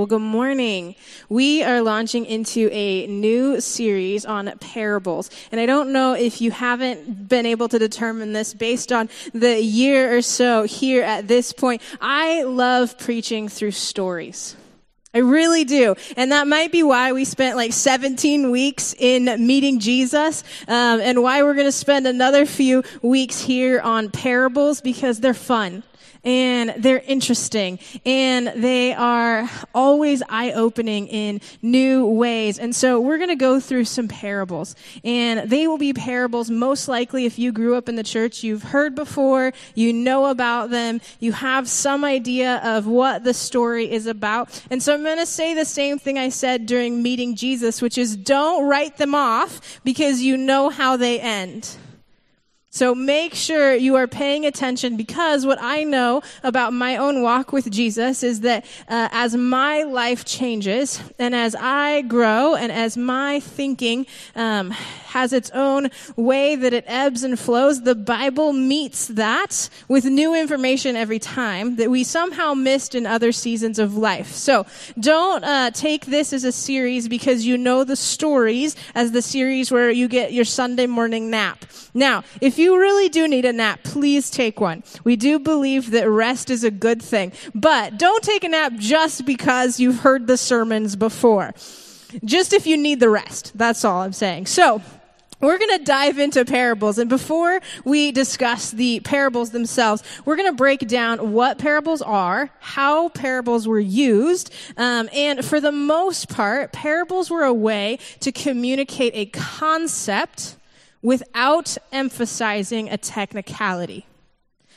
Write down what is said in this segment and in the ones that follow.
Well, good morning. We are launching into a new series on parables. And I don't know if you haven't been able to determine this based on the year or so here at this point. I love preaching through stories. I really do. And that might be why we spent like 17 weeks in meeting Jesus, um, and why we're going to spend another few weeks here on parables because they're fun and they're interesting and they are always eye opening in new ways. And so we're going to go through some parables and they will be parables most likely if you grew up in the church, you've heard before, you know about them, you have some idea of what the story is about. And so I'm going to say the same thing I said during meeting Jesus, which is don't write them off because you know how they end. So make sure you are paying attention because what I know about my own walk with Jesus is that uh, as my life changes and as I grow and as my thinking um, has its own way that it ebbs and flows, the Bible meets that with new information every time that we somehow missed in other seasons of life. So don't uh, take this as a series because you know the stories as the series where you get your Sunday morning nap. Now, if you really do need a nap, please take one. We do believe that rest is a good thing. But don't take a nap just because you've heard the sermons before. Just if you need the rest. That's all I'm saying. So, we're going to dive into parables. And before we discuss the parables themselves, we're going to break down what parables are, how parables were used, um, and for the most part, parables were a way to communicate a concept without emphasizing a technicality.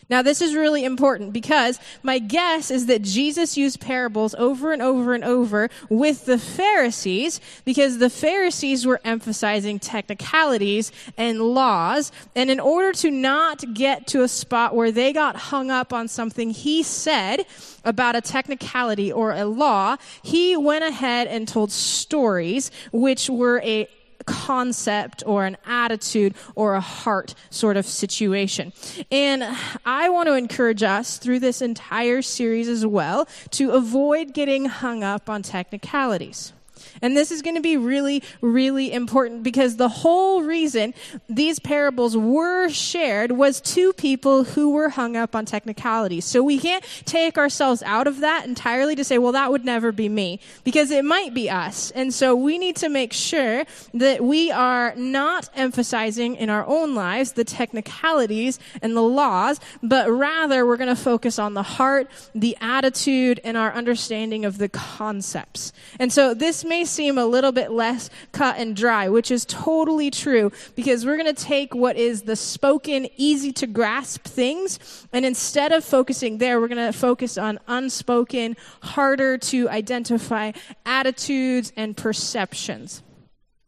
Now, this is really important because my guess is that Jesus used parables over and over and over with the Pharisees because the Pharisees were emphasizing technicalities and laws. And in order to not get to a spot where they got hung up on something he said about a technicality or a law, he went ahead and told stories, which were a concept or an attitude or a heart sort of situation. And I want to encourage us through this entire series as well to avoid getting hung up on technicalities. And this is going to be really, really important because the whole reason these parables were shared was to people who were hung up on technicalities. So we can't take ourselves out of that entirely to say, well, that would never be me because it might be us. And so we need to make sure that we are not emphasizing in our own lives the technicalities and the laws, but rather we're going to focus on the heart, the attitude, and our understanding of the concepts. And so this may seem a little bit less cut and dry, which is totally true because we're going to take what is the spoken, easy to grasp things, and instead of focusing there, we're going to focus on unspoken, harder to identify attitudes and perceptions.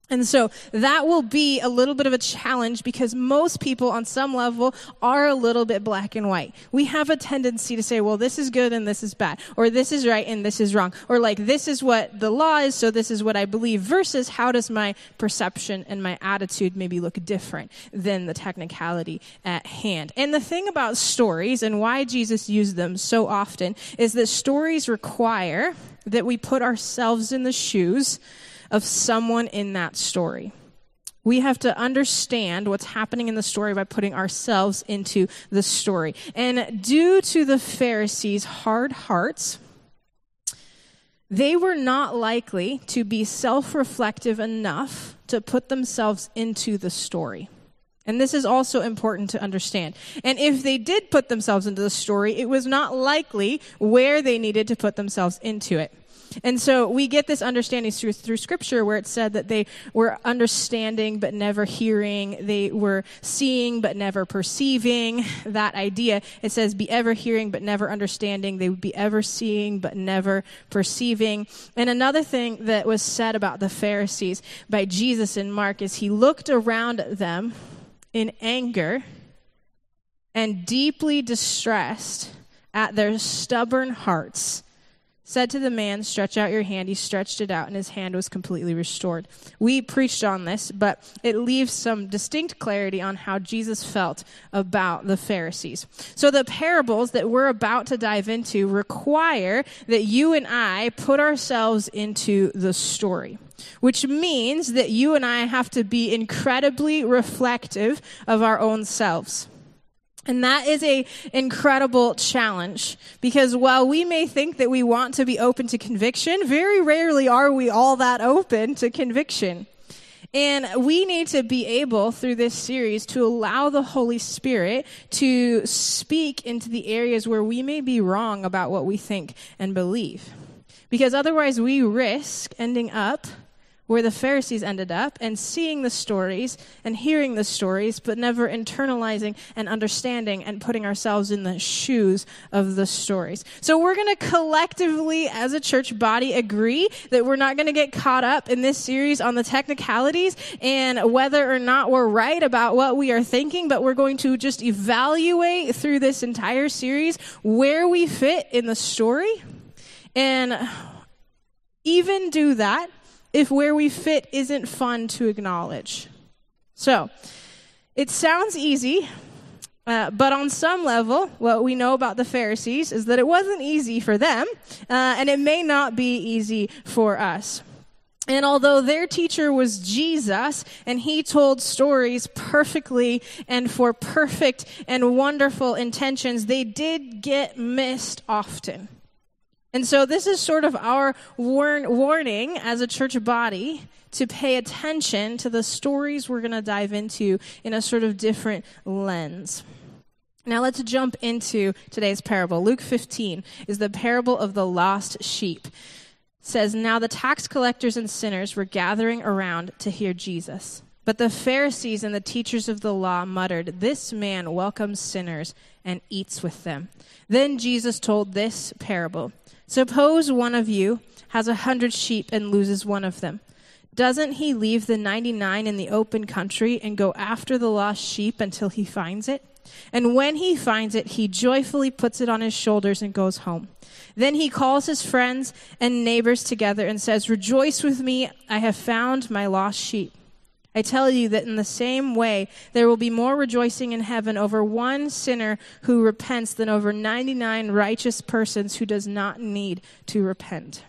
And so that will be a little bit of a challenge because most people on some level are a little bit black and white. We have a tendency to say, well, this is good and this is bad, or this is right and this is wrong, or like this is what the law is, so this is what I believe, versus how does my perception and my attitude maybe look different than the technicality at hand. And the thing about stories and why Jesus used them so often is that stories require that we put ourselves in the shoes of someone in that story. We have to understand what's happening in the story by putting ourselves into the story. And due to the Pharisees' hard hearts, they were not likely to be self reflective enough to put themselves into the story. And this is also important to understand. And if they did put themselves into the story, it was not likely where they needed to put themselves into it. And so we get this understanding through, through scripture where it said that they were understanding but never hearing. They were seeing but never perceiving. That idea. It says be ever hearing but never understanding. They would be ever seeing but never perceiving. And another thing that was said about the Pharisees by Jesus in Mark is he looked around at them in anger and deeply distressed at their stubborn hearts said to the man, Stretch out your hand. He stretched it out, and his hand was completely restored. We preached on this, but it leaves some distinct clarity on how Jesus felt about the Pharisees. So, the parables that we're about to dive into require that you and I put ourselves into the story which means that you and I have to be incredibly reflective of our own selves. And that is a incredible challenge because while we may think that we want to be open to conviction, very rarely are we all that open to conviction. And we need to be able through this series to allow the Holy Spirit to speak into the areas where we may be wrong about what we think and believe. Because otherwise we risk ending up where the Pharisees ended up and seeing the stories and hearing the stories, but never internalizing and understanding and putting ourselves in the shoes of the stories. So we're going to collectively, as a church body, agree that we're not going to get caught up in this series on the technicalities and whether or not we're right about what we are thinking, but we're going to just evaluate through this entire series where we fit in the story and even do that if where we fit isn't fun to acknowledge. So, it sounds easy, uh, but on some level, what we know about the Pharisees is that it wasn't easy for them, uh, and it may not be easy for us. And although their teacher was Jesus and he told stories perfectly and for perfect and wonderful intentions, they did get missed often. And so, this is sort of our warn- warning as a church body to pay attention to the stories we're going to dive into in a sort of different lens. Now, let's jump into today's parable. Luke 15 is the parable of the lost sheep. It says, Now the tax collectors and sinners were gathering around to hear Jesus. But the Pharisees and the teachers of the law muttered, This man welcomes sinners and eats with them. Then Jesus told this parable. Suppose one of you has a hundred sheep and loses one of them. Doesn't he leave the 99 in the open country and go after the lost sheep until he finds it? And when he finds it, he joyfully puts it on his shoulders and goes home. Then he calls his friends and neighbors together and says, Rejoice with me, I have found my lost sheep. I tell you that in the same way, there will be more rejoicing in heaven over one sinner who repents than over 99 righteous persons who does not need to repent.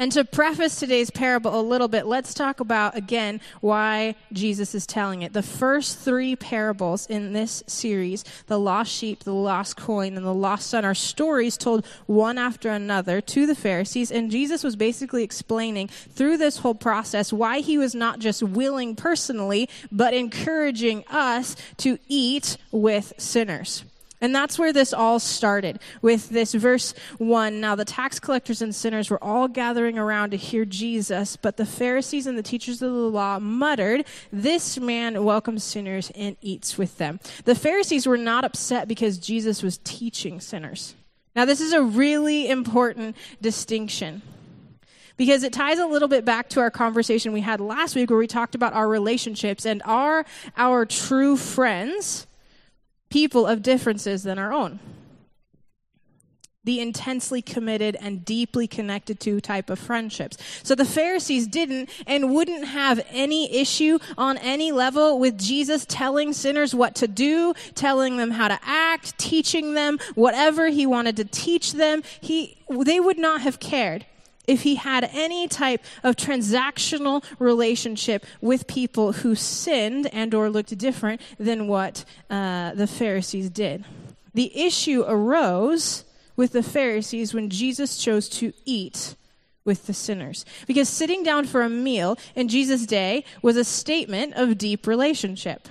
And to preface today's parable a little bit, let's talk about again why Jesus is telling it. The first three parables in this series, the lost sheep, the lost coin, and the lost son, are stories told one after another to the Pharisees. And Jesus was basically explaining through this whole process why he was not just willing personally, but encouraging us to eat with sinners. And that's where this all started with this verse 1. Now, the tax collectors and sinners were all gathering around to hear Jesus, but the Pharisees and the teachers of the law muttered, This man welcomes sinners and eats with them. The Pharisees were not upset because Jesus was teaching sinners. Now, this is a really important distinction because it ties a little bit back to our conversation we had last week where we talked about our relationships and are our true friends people of differences than our own. The intensely committed and deeply connected to type of friendships. So the Pharisees didn't and wouldn't have any issue on any level with Jesus telling sinners what to do, telling them how to act, teaching them whatever he wanted to teach them. He, they would not have cared if he had any type of transactional relationship with people who sinned and or looked different than what uh, the pharisees did. The issue arose with the pharisees when jesus chose to eat with the sinners. Because sitting down for a meal in jesus day was a statement of deep relationship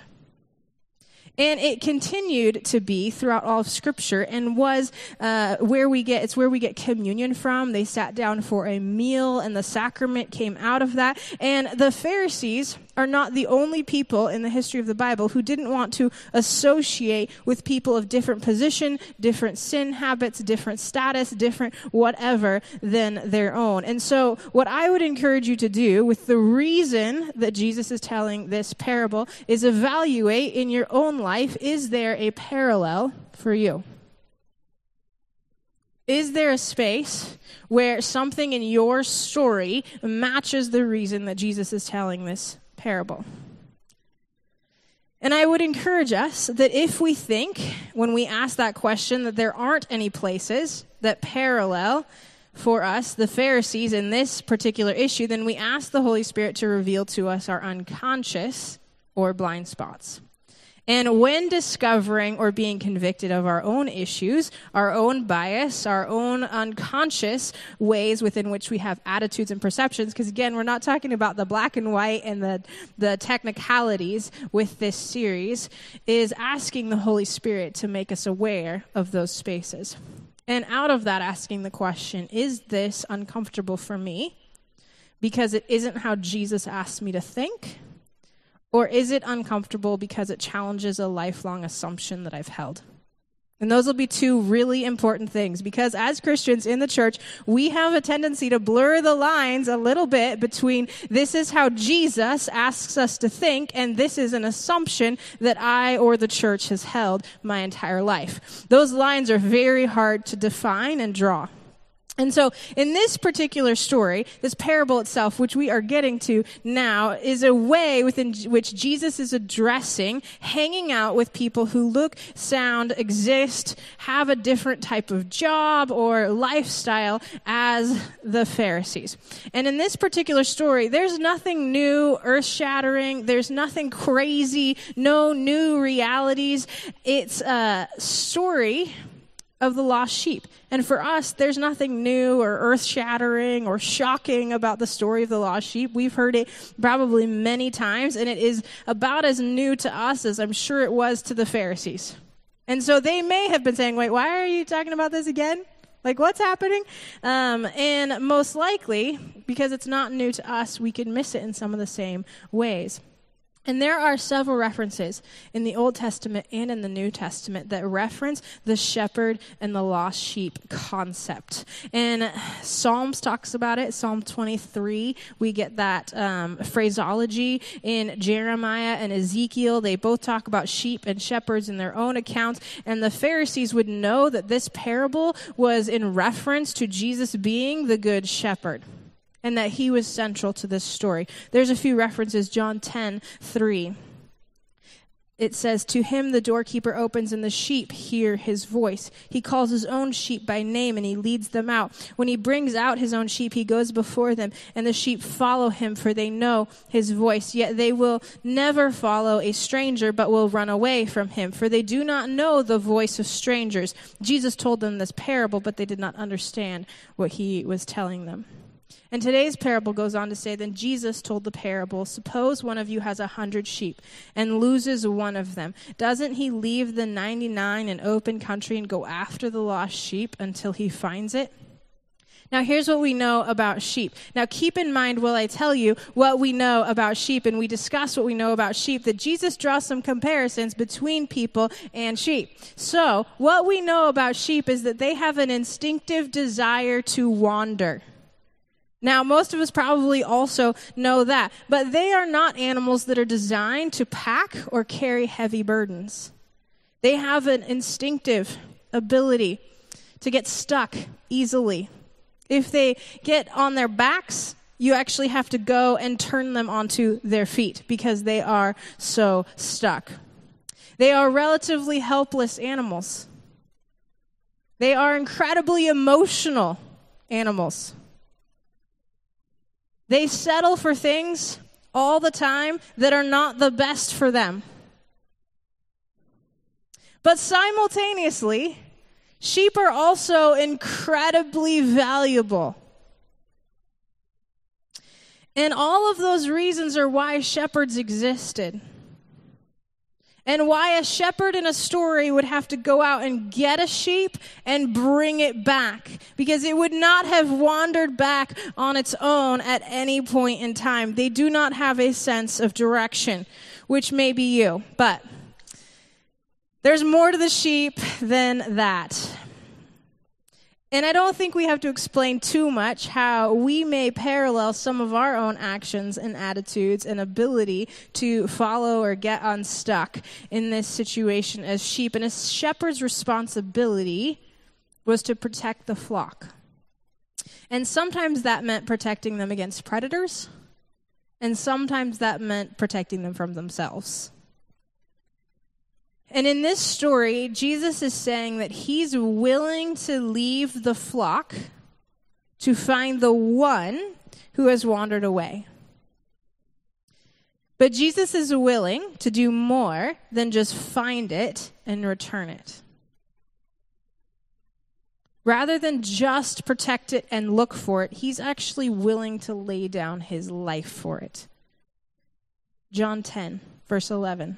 and it continued to be throughout all of Scripture and was uh, where we get, it's where we get communion from. They sat down for a meal and the sacrament came out of that. And the Pharisees, are not the only people in the history of the Bible who didn't want to associate with people of different position, different sin habits, different status, different whatever than their own. And so, what I would encourage you to do with the reason that Jesus is telling this parable is evaluate in your own life is there a parallel for you? Is there a space where something in your story matches the reason that Jesus is telling this parable? And I would encourage us that if we think, when we ask that question, that there aren't any places that parallel for us, the Pharisees, in this particular issue, then we ask the Holy Spirit to reveal to us our unconscious or blind spots. And when discovering or being convicted of our own issues, our own bias, our own unconscious ways within which we have attitudes and perceptions, because again, we're not talking about the black and white and the, the technicalities with this series, is asking the Holy Spirit to make us aware of those spaces. And out of that, asking the question, is this uncomfortable for me? Because it isn't how Jesus asked me to think or is it uncomfortable because it challenges a lifelong assumption that I've held? And those will be two really important things because as Christians in the church, we have a tendency to blur the lines a little bit between this is how Jesus asks us to think and this is an assumption that I or the church has held my entire life. Those lines are very hard to define and draw. And so, in this particular story, this parable itself, which we are getting to now, is a way within which Jesus is addressing hanging out with people who look, sound, exist, have a different type of job or lifestyle as the Pharisees. And in this particular story, there's nothing new, earth shattering, there's nothing crazy, no new realities. It's a story of the lost sheep. And for us, there's nothing new or earth shattering or shocking about the story of the lost sheep. We've heard it probably many times, and it is about as new to us as I'm sure it was to the Pharisees. And so they may have been saying, wait, why are you talking about this again? Like, what's happening? Um, and most likely, because it's not new to us, we could miss it in some of the same ways. And there are several references in the Old Testament and in the New Testament that reference the shepherd and the lost sheep concept. And Psalms talks about it. Psalm 23, we get that um, phraseology. In Jeremiah and Ezekiel, they both talk about sheep and shepherds in their own accounts. And the Pharisees would know that this parable was in reference to Jesus being the good shepherd and that he was central to this story. There's a few references. John 10 3. It says, To him the doorkeeper opens, and the sheep hear his voice. He calls his own sheep by name, and he leads them out. When he brings out his own sheep, he goes before them, and the sheep follow him, for they know his voice. Yet they will never follow a stranger, but will run away from him, for they do not know the voice of strangers. Jesus told them this parable, but they did not understand what he was telling them. And today's parable goes on to say, Then Jesus told the parable Suppose one of you has a hundred sheep and loses one of them. Doesn't he leave the 99 in open country and go after the lost sheep until he finds it? Now, here's what we know about sheep. Now, keep in mind while I tell you what we know about sheep and we discuss what we know about sheep that Jesus draws some comparisons between people and sheep. So, what we know about sheep is that they have an instinctive desire to wander. Now, most of us probably also know that, but they are not animals that are designed to pack or carry heavy burdens. They have an instinctive ability to get stuck easily. If they get on their backs, you actually have to go and turn them onto their feet because they are so stuck. They are relatively helpless animals. They are incredibly emotional animals. They settle for things all the time that are not the best for them. But simultaneously, sheep are also incredibly valuable. And all of those reasons are why shepherds existed and why a shepherd in a story would have to go out and get a sheep and bring it back because it would not have wandered back on its own at any point in time. They do not have a sense of direction, which may be you, but there's more to the sheep than that. And I don't think we have to explain too much how we may parallel some of our own actions and attitudes and ability to follow or get unstuck in this situation as sheep. And a shepherd's responsibility was to protect the flock. And sometimes that meant protecting them against predators, and sometimes that meant protecting them from themselves. And in this story, Jesus is saying that he's willing to leave the flock to find the one who has wandered away. But Jesus is willing to do more than just find it and return it. Rather than just protect it and look for it, he's actually willing to lay down his life for it. John 10, verse 11.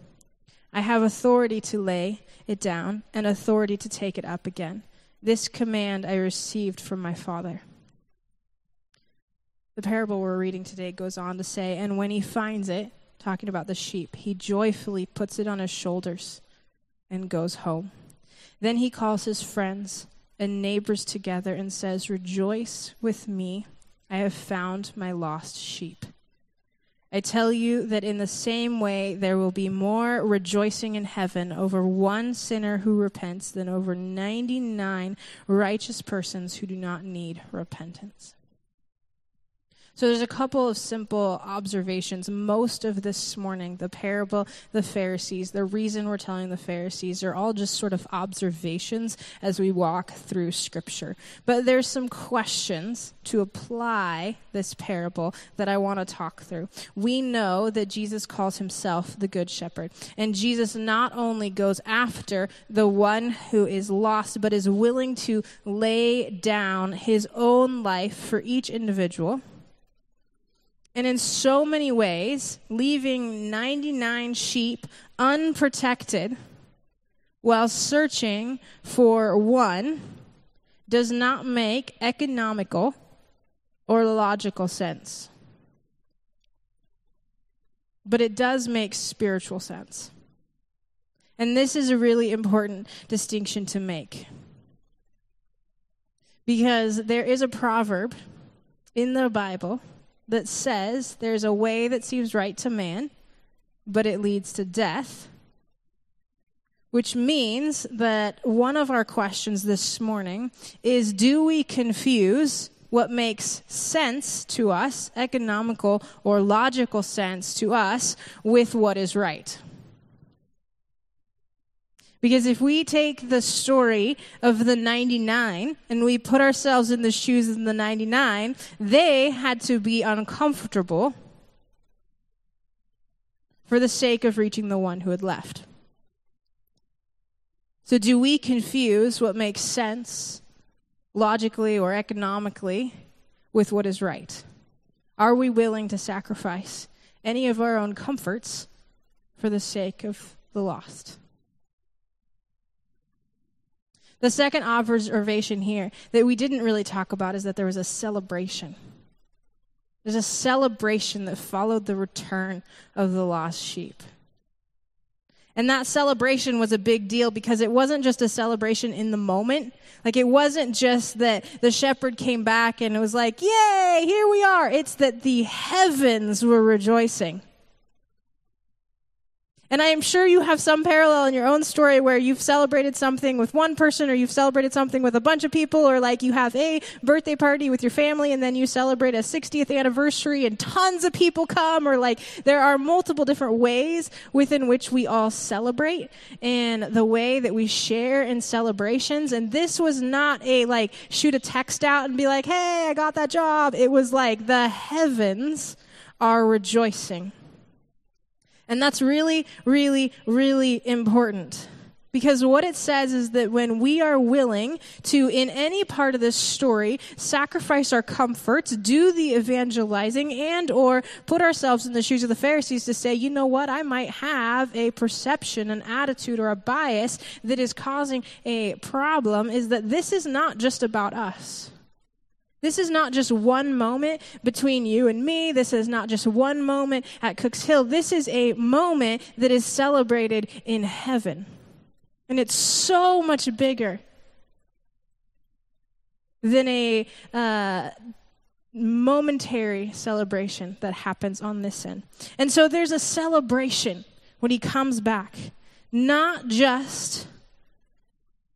I have authority to lay it down and authority to take it up again. This command I received from my Father. The parable we're reading today goes on to say, And when he finds it, talking about the sheep, he joyfully puts it on his shoulders and goes home. Then he calls his friends and neighbors together and says, Rejoice with me, I have found my lost sheep. I tell you that in the same way there will be more rejoicing in heaven over one sinner who repents than over 99 righteous persons who do not need repentance. So there's a couple of simple observations. Most of this morning, the parable, the Pharisees, the reason we're telling the Pharisees are all just sort of observations as we walk through Scripture. But there's some questions to apply this parable that I want to talk through. We know that Jesus calls himself the Good Shepherd. And Jesus not only goes after the one who is lost, but is willing to lay down his own life for each individual and in so many ways, leaving 99 sheep unprotected while searching for one does not make economical or logical sense. But it does make spiritual sense. And this is a really important distinction to make. Because there is a proverb in the Bible that says there's a way that seems right to man, but it leads to death. Which means that one of our questions this morning is do we confuse what makes sense to us, economical or logical sense to us, with what is right? Because if we take the story of the 99 and we put ourselves in the shoes of the 99, they had to be uncomfortable for the sake of reaching the one who had left. So, do we confuse what makes sense logically or economically with what is right? Are we willing to sacrifice any of our own comforts for the sake of the lost? The second observation here that we didn't really talk about is that there was a celebration. There's a celebration that followed the return of the lost sheep. And that celebration was a big deal because it wasn't just a celebration in the moment. Like it wasn't just that the shepherd came back and it was like, yay, here we are. It's that the heavens were rejoicing. And I am sure you have some parallel in your own story where you've celebrated something with one person or you've celebrated something with a bunch of people or like you have a birthday party with your family and then you celebrate a 60th anniversary and tons of people come or like there are multiple different ways within which we all celebrate and the way that we share in celebrations. And this was not a like shoot a text out and be like, hey, I got that job. It was like the heavens are rejoicing. And that's really, really, really important. Because what it says is that when we are willing to, in any part of this story, sacrifice our comforts, do the evangelizing, and or put ourselves in the shoes of the Pharisees to say, you know what, I might have a perception, an attitude, or a bias that is causing a problem, is that this is not just about us. This is not just one moment between you and me. This is not just one moment at Cooks Hill. This is a moment that is celebrated in heaven. And it's so much bigger than a uh, momentary celebration that happens on this end. And so there's a celebration when he comes back, not just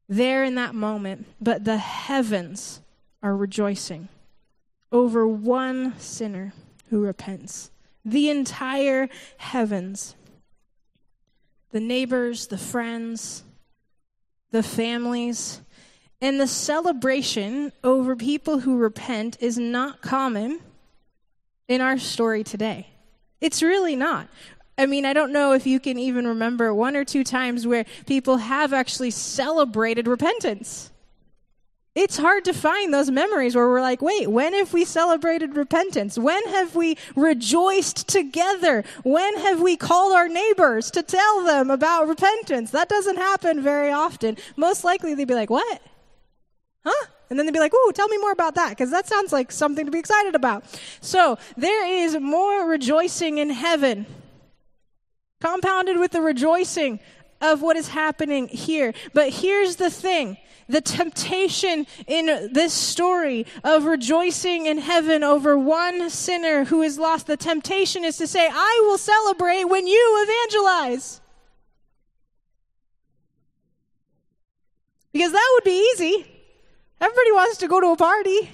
there in that moment, but the heavens are rejoicing over one sinner who repents. The entire heavens, the neighbors, the friends, the families. And the celebration over people who repent is not common in our story today. It's really not. I mean, I don't know if you can even remember one or two times where people have actually celebrated repentance it's hard to find those memories where we're like, wait, when have we celebrated repentance? When have we rejoiced together? When have we called our neighbors to tell them about repentance? That doesn't happen very often. Most likely they'd be like, what? Huh? And then they'd be like, ooh, tell me more about that, because that sounds like something to be excited about. So there is more rejoicing in heaven, compounded with the rejoicing of what is happening here. But here's the thing the temptation in this story of rejoicing in heaven over one sinner who is lost, the temptation is to say, I will celebrate when you evangelize. Because that would be easy. Everybody wants to go to a party.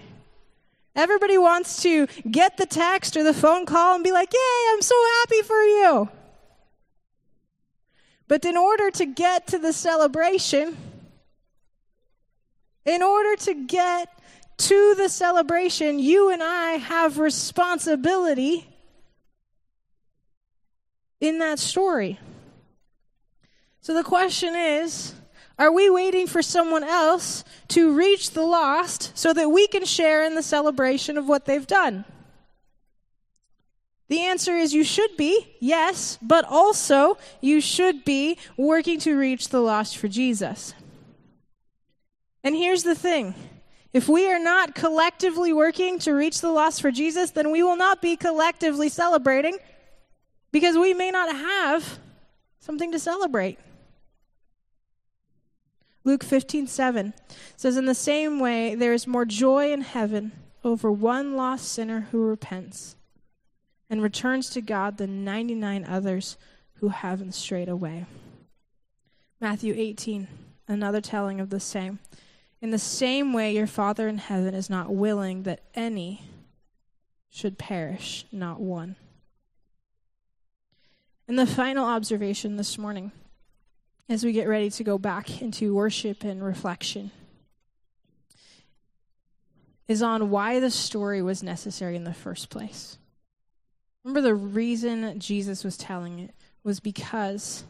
Everybody wants to get the text or the phone call and be like, Yay, I'm so happy for you. But in order to get to the celebration, in order to get to the celebration, you and I have responsibility in that story. So the question is are we waiting for someone else to reach the lost so that we can share in the celebration of what they've done? The answer is you should be, yes, but also you should be working to reach the lost for Jesus. And here's the thing if we are not collectively working to reach the lost for Jesus, then we will not be collectively celebrating because we may not have something to celebrate. Luke 15:7 says, In the same way, there is more joy in heaven over one lost sinner who repents and returns to God the 99 others who haven't strayed away. Matthew 18, another telling of the same. In the same way, your Father in heaven is not willing that any should perish, not one. And the final observation this morning, as we get ready to go back into worship and reflection, is on why the story was necessary in the first place. Remember, the reason Jesus was telling it was because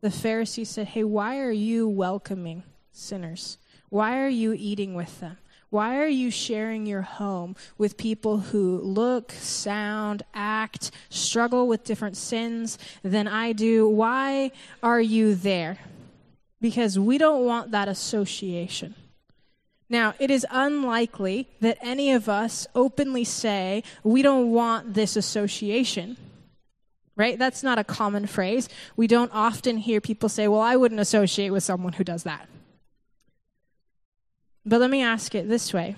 the Pharisees said, Hey, why are you welcoming sinners? Why are you eating with them? Why are you sharing your home with people who look, sound, act, struggle with different sins than I do? Why are you there? Because we don't want that association. Now, it is unlikely that any of us openly say, we don't want this association. Right? That's not a common phrase. We don't often hear people say, well, I wouldn't associate with someone who does that. But let me ask it this way.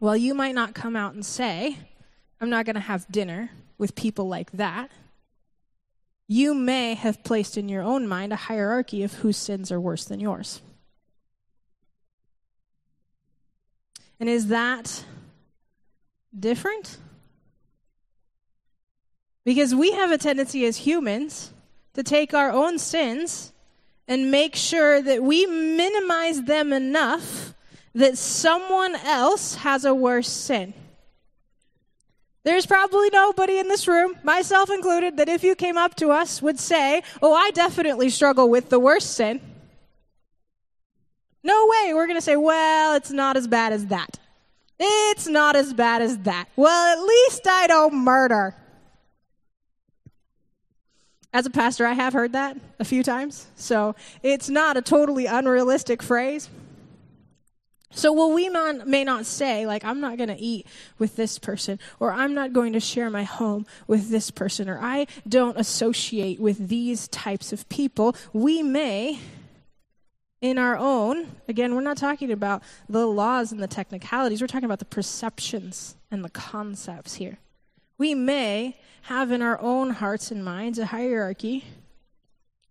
Well, you might not come out and say, I'm not going to have dinner with people like that. You may have placed in your own mind a hierarchy of whose sins are worse than yours. And is that different? Because we have a tendency as humans to take our own sins and make sure that we minimize them enough that someone else has a worse sin. There's probably nobody in this room, myself included, that if you came up to us would say, Oh, I definitely struggle with the worst sin. No way. We're going to say, Well, it's not as bad as that. It's not as bad as that. Well, at least I don't murder. As a pastor, I have heard that a few times, so it's not a totally unrealistic phrase. So, while we may not say, like, I'm not going to eat with this person, or I'm not going to share my home with this person, or I don't associate with these types of people, we may, in our own, again, we're not talking about the laws and the technicalities, we're talking about the perceptions and the concepts here. We may have in our own hearts and minds a hierarchy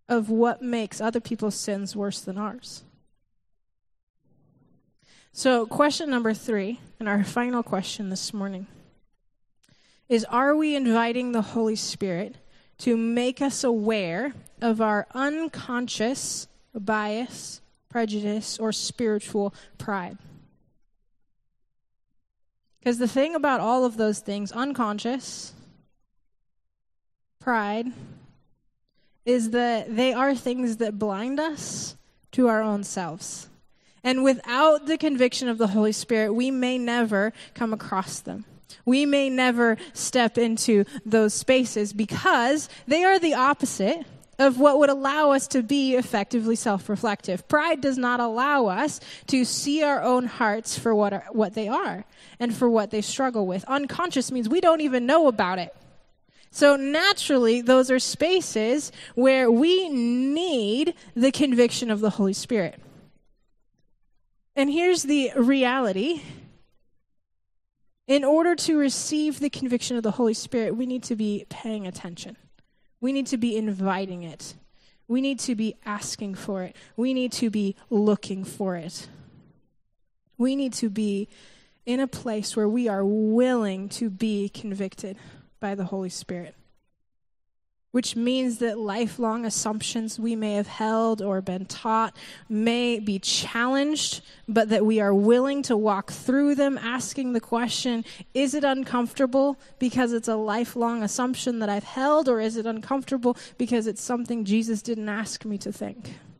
of what makes other people's sins worse than ours. So, question number three, and our final question this morning, is Are we inviting the Holy Spirit to make us aware of our unconscious bias, prejudice, or spiritual pride? Because the thing about all of those things, unconscious, pride, is that they are things that blind us to our own selves. And without the conviction of the Holy Spirit, we may never come across them. We may never step into those spaces because they are the opposite of what would allow us to be effectively self reflective. Pride does not allow us to see our own hearts for what, are, what they are and for what they struggle with. Unconscious means we don't even know about it. So naturally, those are spaces where we need the conviction of the Holy Spirit. And here's the reality. In order to receive the conviction of the Holy Spirit, we need to be paying attention. We need to be inviting it. We need to be asking for it. We need to be looking for it. We need to be in a place where we are willing to be convicted by the Holy Spirit which means that lifelong assumptions we may have held or been taught may be challenged, but that we are willing to walk through them, asking the question is it uncomfortable because it's a lifelong assumption that I've held, or is it uncomfortable because it's something Jesus didn't ask me to think?